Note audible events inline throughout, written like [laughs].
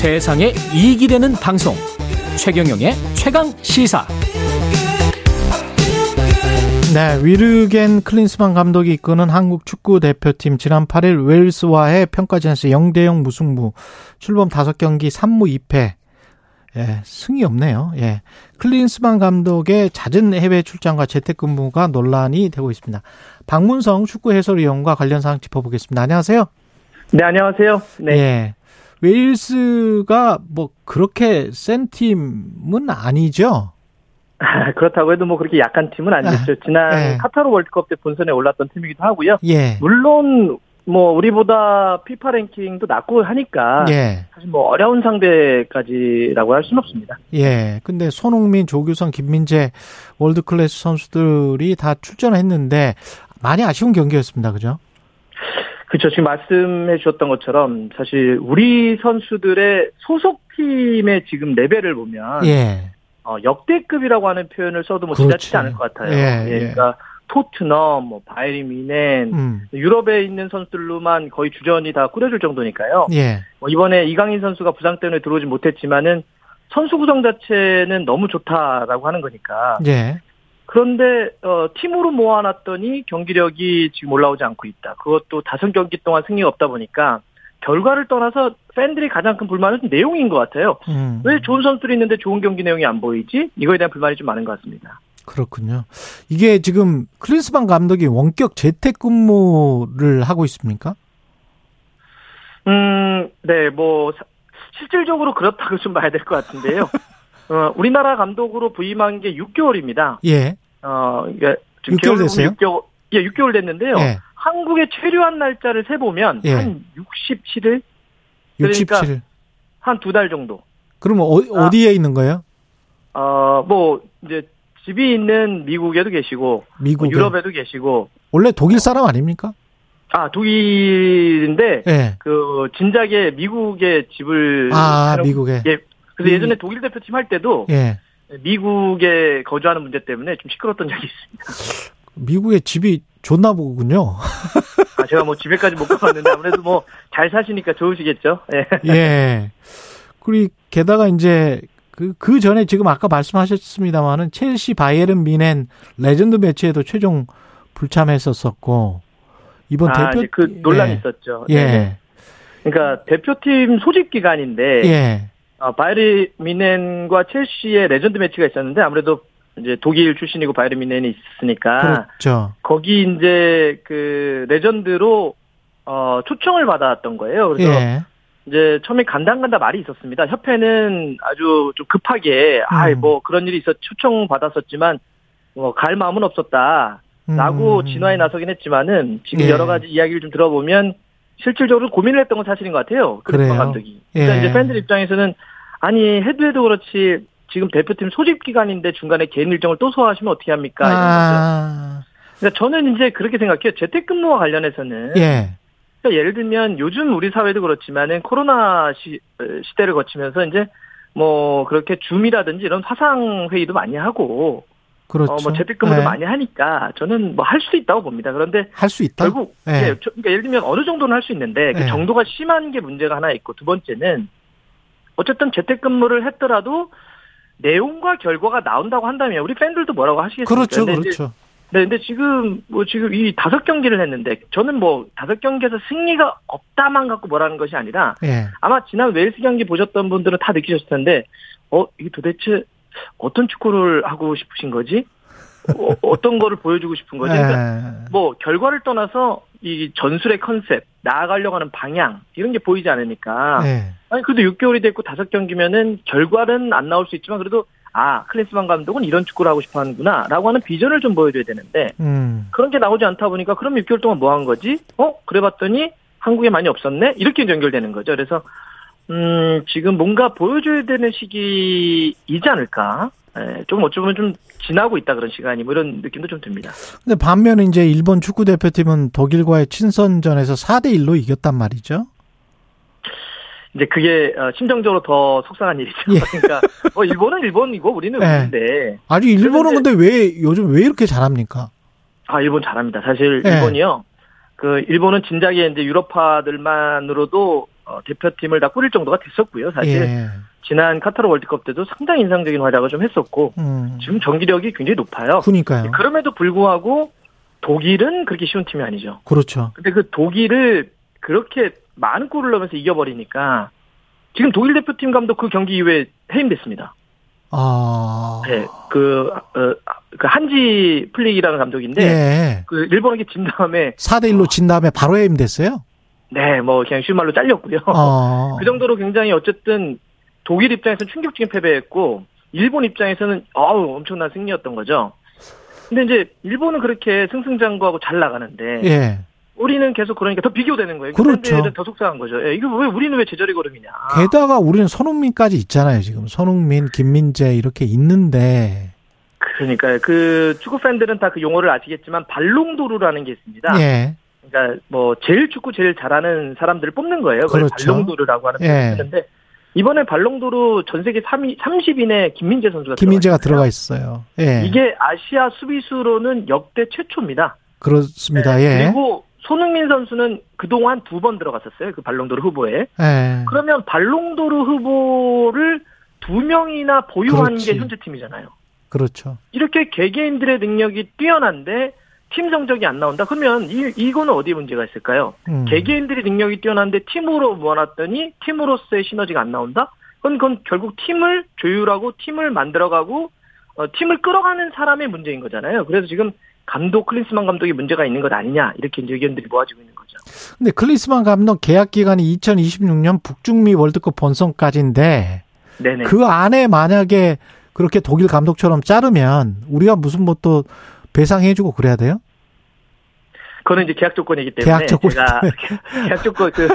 세상에 이익이 되는 방송 최경영의 최강 시사 네, 위르겐 클린스만 감독이 이끄는 한국 축구 대표팀 지난 8일 웨일스와의 평가전에서 0대 0 무승부 출범 5경기 3무 2패 예, 승이 없네요. 예. 클린스만 감독의 잦은 해외 출장과 재택근무가 논란이 되고 있습니다. 박문성 축구 해설위원과 관련 사항 짚어보겠습니다. 안녕하세요. 네, 안녕하세요. 네. 예. 웨일스가 뭐 그렇게 센 팀은 아니죠? 그렇다고 해도 뭐 그렇게 약한 팀은 아니겠죠. 지난 네. 카타르 월드컵 때 본선에 올랐던 팀이기도 하고요. 예. 물론 뭐 우리보다 피파 랭킹도 낮고 하니까 예. 사실 뭐 어려운 상대까지라고 할 수는 없습니다. 예. 근데 손흥민, 조규성, 김민재 world class 선수들이 다 출전했는데 많이 아쉬운 경기였습니다. 그죠? 그렇죠. 지금 말씀해 주셨던 것처럼 사실 우리 선수들의 소속팀의 지금 레벨을 보면 예. 어, 역대급이라고 하는 표현을 써도 뭐 그렇지. 지나치지 않을 것 같아요. 예, 예. 그러니까 토트넘, 뭐 바이에른 미넨, 음. 유럽에 있는 선수들로만 거의 주전이 다 꾸려질 정도니까요. 예. 뭐 이번에 이강인 선수가 부상 때문에 들어오지 못했지만은 선수 구성 자체는 너무 좋다라고 하는 거니까. 예. 그런데 어, 팀으로 모아놨더니 경기력이 지금 올라오지 않고 있다. 그것도 다섯 경기 동안 승리가 없다 보니까 결과를 떠나서 팬들이 가장 큰 불만은 내용인 것 같아요. 음. 왜 좋은 선수들이 있는데 좋은 경기 내용이 안 보이지? 이거에 대한 불만이 좀 많은 것 같습니다. 그렇군요. 이게 지금 클린스만 감독이 원격 재택근무를 하고 있습니까? 음, 네, 뭐 사- 실질적으로 그렇다고 [laughs] 좀 봐야 될 것 같은데요. 어, 우리나라 감독으로 부임한 게 6개월입니다. 예. 어, 이게 지금 6개월 개월 됐어요? 6개월, 예, 6개월 됐는데요. 예. 한국에 체류한 날짜를 세 보면 예. 한 67일, 그러니까 67. 한두 달 정도. 그러면 어, 아. 어디에 있는 거예요? 어, 뭐 이제 집이 있는 미국에도 계시고 미국에. 유럽에도 계시고 원래 독일 사람 아닙니까? 아 독일인데 예. 그 진작에 미국에 집을 아, 해놓- 미국에. 예. 그래서 음. 예전에 독일 대표팀 할 때도 예. 미국에 거주하는 문제 때문에 좀 시끄러웠던 적이 있습니다. 미국에 집이 좋나 보군요. 아, 제가 뭐 집에까지 못 가봤는데 아무래도 뭐 잘 사시니까 좋으시겠죠. 예. 예. 그리고 게다가 이제 그, 그 전에 지금 아까 말씀하셨습니다만은 첼시 바이에른 뮌헨 legend match에도 최종 불참했었었고 이번 아, 대표 그 논란이 예. 있었죠. 예. 네. 그러니까 대표팀 소집 기간인데 예. 어, 바이에른 뮌헨과 첼시의 legend match가 있었는데 아무래도 이제 독일 출신이고 바이에른 뮌헨이 있으니까 그렇죠. 거기 이제 그 legend로 어 초청을 받았던 거예요. 그래서 예. 이제 처음에 간다 안 간다 말이 있었습니다. 협회는 아주 좀 급하게 아이 음. 뭐 그런 일이 있어 초청 받았었지만 뭐 갈 마음은 없었다. 라고 음. 진화에 나서긴 했지만은 지금 예. 여러 가지 이야기를 좀 들어보면 실질적으로 고민을 했던 건 사실인 것 같아요. 그래요? 크리스만 감독이. 그러니까 예. 이제 팬들 입장에서는 아니 해도 해도 그렇지 지금 대표팀 소집 기간인데 중간에 개인 일정을 또 소화하시면 어떻게 합니까? 이런 거죠. 아. 그러니까 저는 이제 그렇게 생각해요. 재택근무와 관련해서는 예. 그러니까 예를 들면 요즘 우리 사회도 그렇지만은 코로나 시, 어, 시대를 거치면서 이제 뭐 그렇게 줌이라든지 이런 화상 회의도 많이 하고 그렇죠. 어 뭐 재택근무도 예. 많이 하니까 저는 뭐 할 수도 있다고 봅니다. 그런데 할 수 있다. 결국 예. 예, 저- 그러니까 예를 들면 어느 정도는 할 수 있는데 그 예. 정도가 심한 게 문제가 하나 있고 두 번째는 어쨌든 재택근무를 했더라도 내용과 결과가 나온다고 한다면 우리 팬들도 뭐라고 하시겠습니까? 그렇죠. 근데 그렇죠. 네, 근데 지금 뭐 지금 이 다섯 경기를 했는데 저는 뭐 다섯 경기에서 승리가 없다만 갖고 뭐라는 것이 아니라 예. 아마 지난 웨일스 경기 보셨던 분들은 다 느끼셨을 텐데 어 이게 도대체 어떤 축구를 하고 싶으신 거지? 어, 어떤 거를 보여주고 싶은 거지? 그러니까 예. 뭐 결과를 떠나서 이 전술의 컨셉 나아가려고 하는 방향 이런 게 보이지 않으니까 예. 아니 그래도 6개월이 됐고 다섯 경기면은 결과는 안 나올 수 있지만 그래도 아 클린스만 감독은 이런 축구를 하고 싶어 하는구나라고 하는 비전을 좀 보여줘야 되는데 음. 그런 게 나오지 않다 보니까 그럼 6개월 동안 뭐 한 거지? 어 그래봤더니 한국에 많이 없었네 이렇게 연결되는 거죠. 그래서 음 지금 뭔가 보여줘야 되는 시기이지 않을까? 예, 좀 어쩌면 좀 지나고 있다 그런 시간이 뭐 이런 느낌도 좀 듭니다. 근데 반면에 이제 일본 축구 대표팀은 독일과의 친선전에서 4대 1로 이겼단 말이죠. 이제 그게 어, 심정적으로 더 속상한 일이죠. 예. 그러니까 뭐 일본은 일본이고 우리는 예. 우리인데 아니 일본은 근데 왜 요즘 왜 이렇게 잘합니까? 아 일본 잘합니다. 사실 예. 일본이요. 그 일본은 진작에 이제 유럽파들만으로도 어, 대표팀을 다 꾸릴 정도가 됐었고요. 사실 예. 지난 카타르 월드컵 때도 상당히 인상적인 활약을 좀 했었고 음. 지금 경기력이 굉장히 높아요. 그니까요. 그럼에도 불구하고 독일은 그렇게 쉬운 팀이 아니죠. 그렇죠. 근데 그 독일을 그렇게 많은 골을 넣으면서 이겨버리니까 지금 독일 대표팀 감독 그 경기 이후에 해임됐습니다. 아. 네, 그, 어, 그 한지 플릭이라는 감독인데 예. 그 일본에게 진 다음에 4대 1로 진 다음에 바로 해임됐어요? 네, 뭐 그냥 쉬운 말로 잘렸고요. 어. [laughs] 그 정도로 굉장히 어쨌든 독일 입장에서는 충격적인 패배였고 일본 입장에서는 어우 엄청난 승리였던 거죠. 근데 이제 일본은 그렇게 승승장구하고 잘 나가는데 예. 우리는 계속 그러니까 더 비교되는 거예요. 그렇죠. 더 속상한 거죠. 예, 이거 왜 우리는 왜 제자리 걸음이냐? 게다가 우리는 손흥민까지 있잖아요, 지금. 손흥민, 김민재 이렇게 있는데. 그러니까 그 축구 팬들은 다 그 용어를 아시겠지만 발롱도르라는 게 있습니다. 예. 그러니까 뭐 제일 축구 제일 잘하는 사람들을 뽑는 거예요. 그렇죠. 발롱도르라고 하는 예. 표현인데 이번에 발롱도르 전 세계 3위 30인에 김민재 선수가 김민재가 들어가 들어가 있어요. 있어요. 예. 이게 아시아 수비수로는 역대 최초입니다. 그렇습니다. 네, 예. 그리고 손흥민 선수는 그동안 두 번 들어갔었어요. 그 발롱도르 후보에. 예. 그러면 발롱도르 후보를 두 명이나 보유하는 그렇지. 게 현재 팀이잖아요. 그렇죠. 이렇게 개개인들의 능력이 뛰어난데 팀 성적이 안 나온다? 그러면 이, 이거는 어디에 문제가 있을까요? 음. 개개인들이 능력이 뛰어난데 팀으로 모아놨더니 팀으로서의 시너지가 안 나온다? 그건, 그건 결국 팀을 조율하고 팀을 만들어가고 어, 팀을 끌어가는 사람의 문제인 거잖아요. 그래서 지금 감독 클린스만 감독이 문제가 있는 것 아니냐 이렇게 이제 의견들이 모아지고 있는 거죠. 근데 클리스만 감독 계약 기간이 2026년 북중미 월드컵 본선까지인데 네네. 그 안에 만약에 그렇게 독일 감독처럼 자르면 우리가 무슨 뭐또 배상해주고 그래야 돼요? 그거는 이제 계약 조건이기 때문에 계약 조건이 제가 [laughs] 계약 조건 그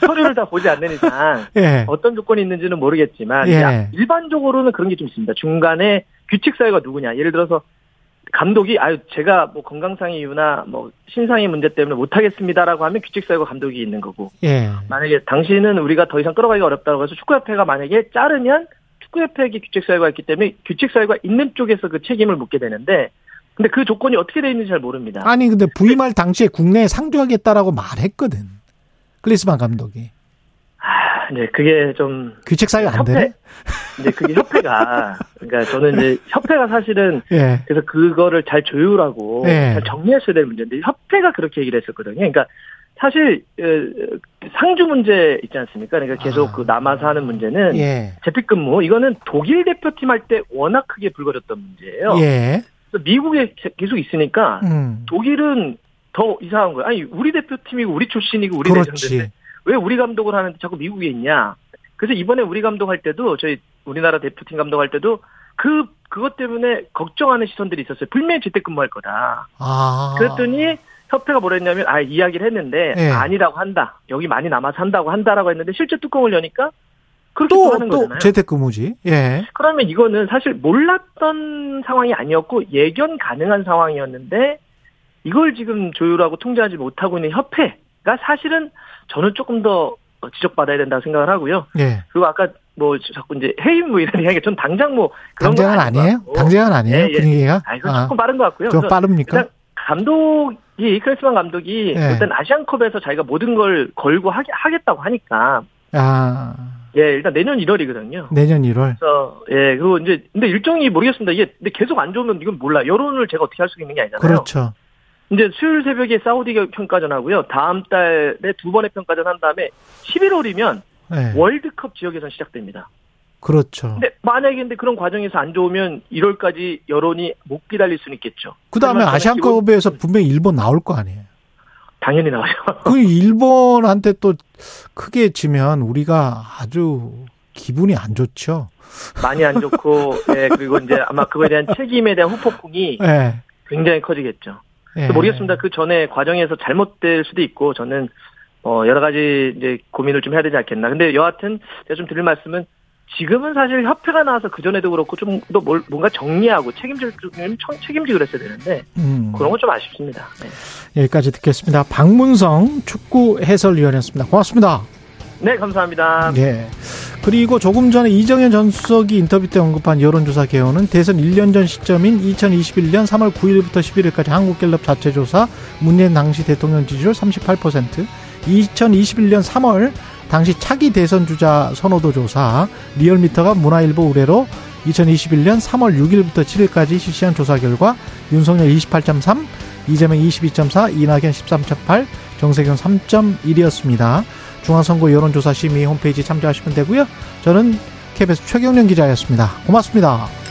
서류를 다 보지 않는 이상 [laughs] 예. 어떤 조건이 있는지는 모르겠지만 예. 일반적으로는 그런 게 좀 있습니다. 중간에 규칙 사유가 누구냐? 예를 들어서 감독이 아유 제가 뭐 건강상의 이유나 뭐 신상의 문제 때문에 못 하겠습니다라고 하면 규칙 사유가 감독이 있는 거고 예. 만약에 당신은 우리가 더 이상 끌어가기가 어렵다고 해서 축구협회가 만약에 자르면 축구협회에게 규칙 사유가 있기 때문에 규칙 사유가 있는 쪽에서 그 책임을 묻게 되는데 근데 그 조건이 어떻게 돼 있는지 잘 모릅니다. 아니 근데 부임할 당시에 국내에 상주하겠다라고 말했거든. 클리스만 감독이. 아, 네, 그게 좀 규칙 사유 안 되네. 이제 그게 협회가 그러니까 저는 이제 [laughs] 협회가 사실은 예. 그래서 그거를 잘 조율하고 네. 잘 정리했어야 될 문제인데 협회가 그렇게 얘기를 했었거든요. 그러니까 사실 어, 상주 문제 있지 않습니까? 그러니까 계속 아. 그 남아서 하는 문제는 예. 재택근무 이거는 독일 대표팀 할 때 워낙 크게 불거졌던 문제예요. 미국에 계속 있으니까 음. 독일은 더 이상한 거예요. 아니 우리 대표팀이고 우리 출신이고 우리. 내정인데 왜 우리 감독을 하는데 자꾸 미국에 있냐? 그래서 이번에 우리 감독 할 때도 저희 우리나라 대표팀 감독 할 때도 그 그것 때문에 걱정하는 시선들이 있었어요. 분명히 재택근무할 거다. 아. 그랬더니 협회가 뭐라 했냐면 아 이야기를 했는데 예. 아니라고 한다. 여기 많이 남아서 한다고 한다라고 했는데 실제 뚜껑을 여니까 그렇게 또, 또, 하는 또 거잖아요. 재택근무지. 예. 그러면 이거는 사실 몰랐던 상황이 아니었고 예견 가능한 상황이었는데 이걸 지금 조율하고 통제하지 못하고 있는 협회가 사실은 저는 조금 더 지적받아야 된다고 생각을 하고요. 예. 그리고 아까 뭐 자꾸 이제 해임 뭐 이런 이야기 전 당장 뭐 그런 건 당장은 아니에요? 당장은 아니에요? 예, 예. 분위기가? 아, 이거 아, 조금 빠른 것 같고요. 좀 빠릅니까? 감독이 크리스만 감독이 예. 일단 아시안컵에서 자기가 모든 걸 걸고 하겠다고 하니까 아, 예 일단 내년 1월이거든요. 내년 1월. 그래서 예 그리고 이제 근데 일정이 모르겠습니다. 이게 근데 계속 안 좋으면 이건 몰라. 여론을 제가 어떻게 할 수 있는 게 아니잖아요. 그렇죠. 이제 수요일 새벽에 사우디 평가전 하고요. 다음 달에 두 번의 평가전 한 다음에 11월이면 예. 월드컵 지역에선 시작됩니다. 그렇죠. 근데 만약에 근데 그런 과정에서 안 좋으면 1월까지 여론이 못 기다릴 수는 있겠죠. 그 다음에 아시안컵에서 기본- 분명히 일본 나올 거 아니에요. 당연히 나와요. [laughs] 그 일본한테 또 크게 지면 우리가 아주 기분이 안 좋죠. 많이 안 좋고 예 그리고 이제 아마 그거에 대한 책임에 대한 후폭풍이 예. 굉장히 커지겠죠. 예. 모르겠습니다. 그 전에 과정에서 잘못될 수도 있고 저는 어 여러 가지 이제 고민을 좀 해야 되지 않겠나. 근데 여하튼 제가 좀 드릴 말씀은 지금은 사실 협회가 나와서 그 전에도 그렇고 좀 더 뭔가 정리하고 책임질 좀 책임지고 그랬어야 되는데 음. 그런 건 좀 아쉽습니다. 네. 여기까지 듣겠습니다. 박문성 축구 해설위원이었습니다. 고맙습니다. 네, 감사합니다. 예. 그리고 조금 전에 이정현 전 수석이 인터뷰 때 언급한 여론조사 개요는 대선 1년 전 시점인 2021년 3월 9일부터 11일까지 한국갤럽 자체 조사 문재인 당시 대통령 지지율 38%, 2021년 3월 당시 차기 대선 주자 선호도 조사 리얼미터가 문화일보 의뢰로 2021년 3월 6일부터 7일까지 실시한 조사 결과 윤석열 28.3, 이재명 22.4, 이낙연 13.8, 정세균 3.1이었습니다. 중앙선거 여론조사 심의 홈페이지 참조하시면 되고요. 저는 KBS 최경련 기자였습니다. 고맙습니다.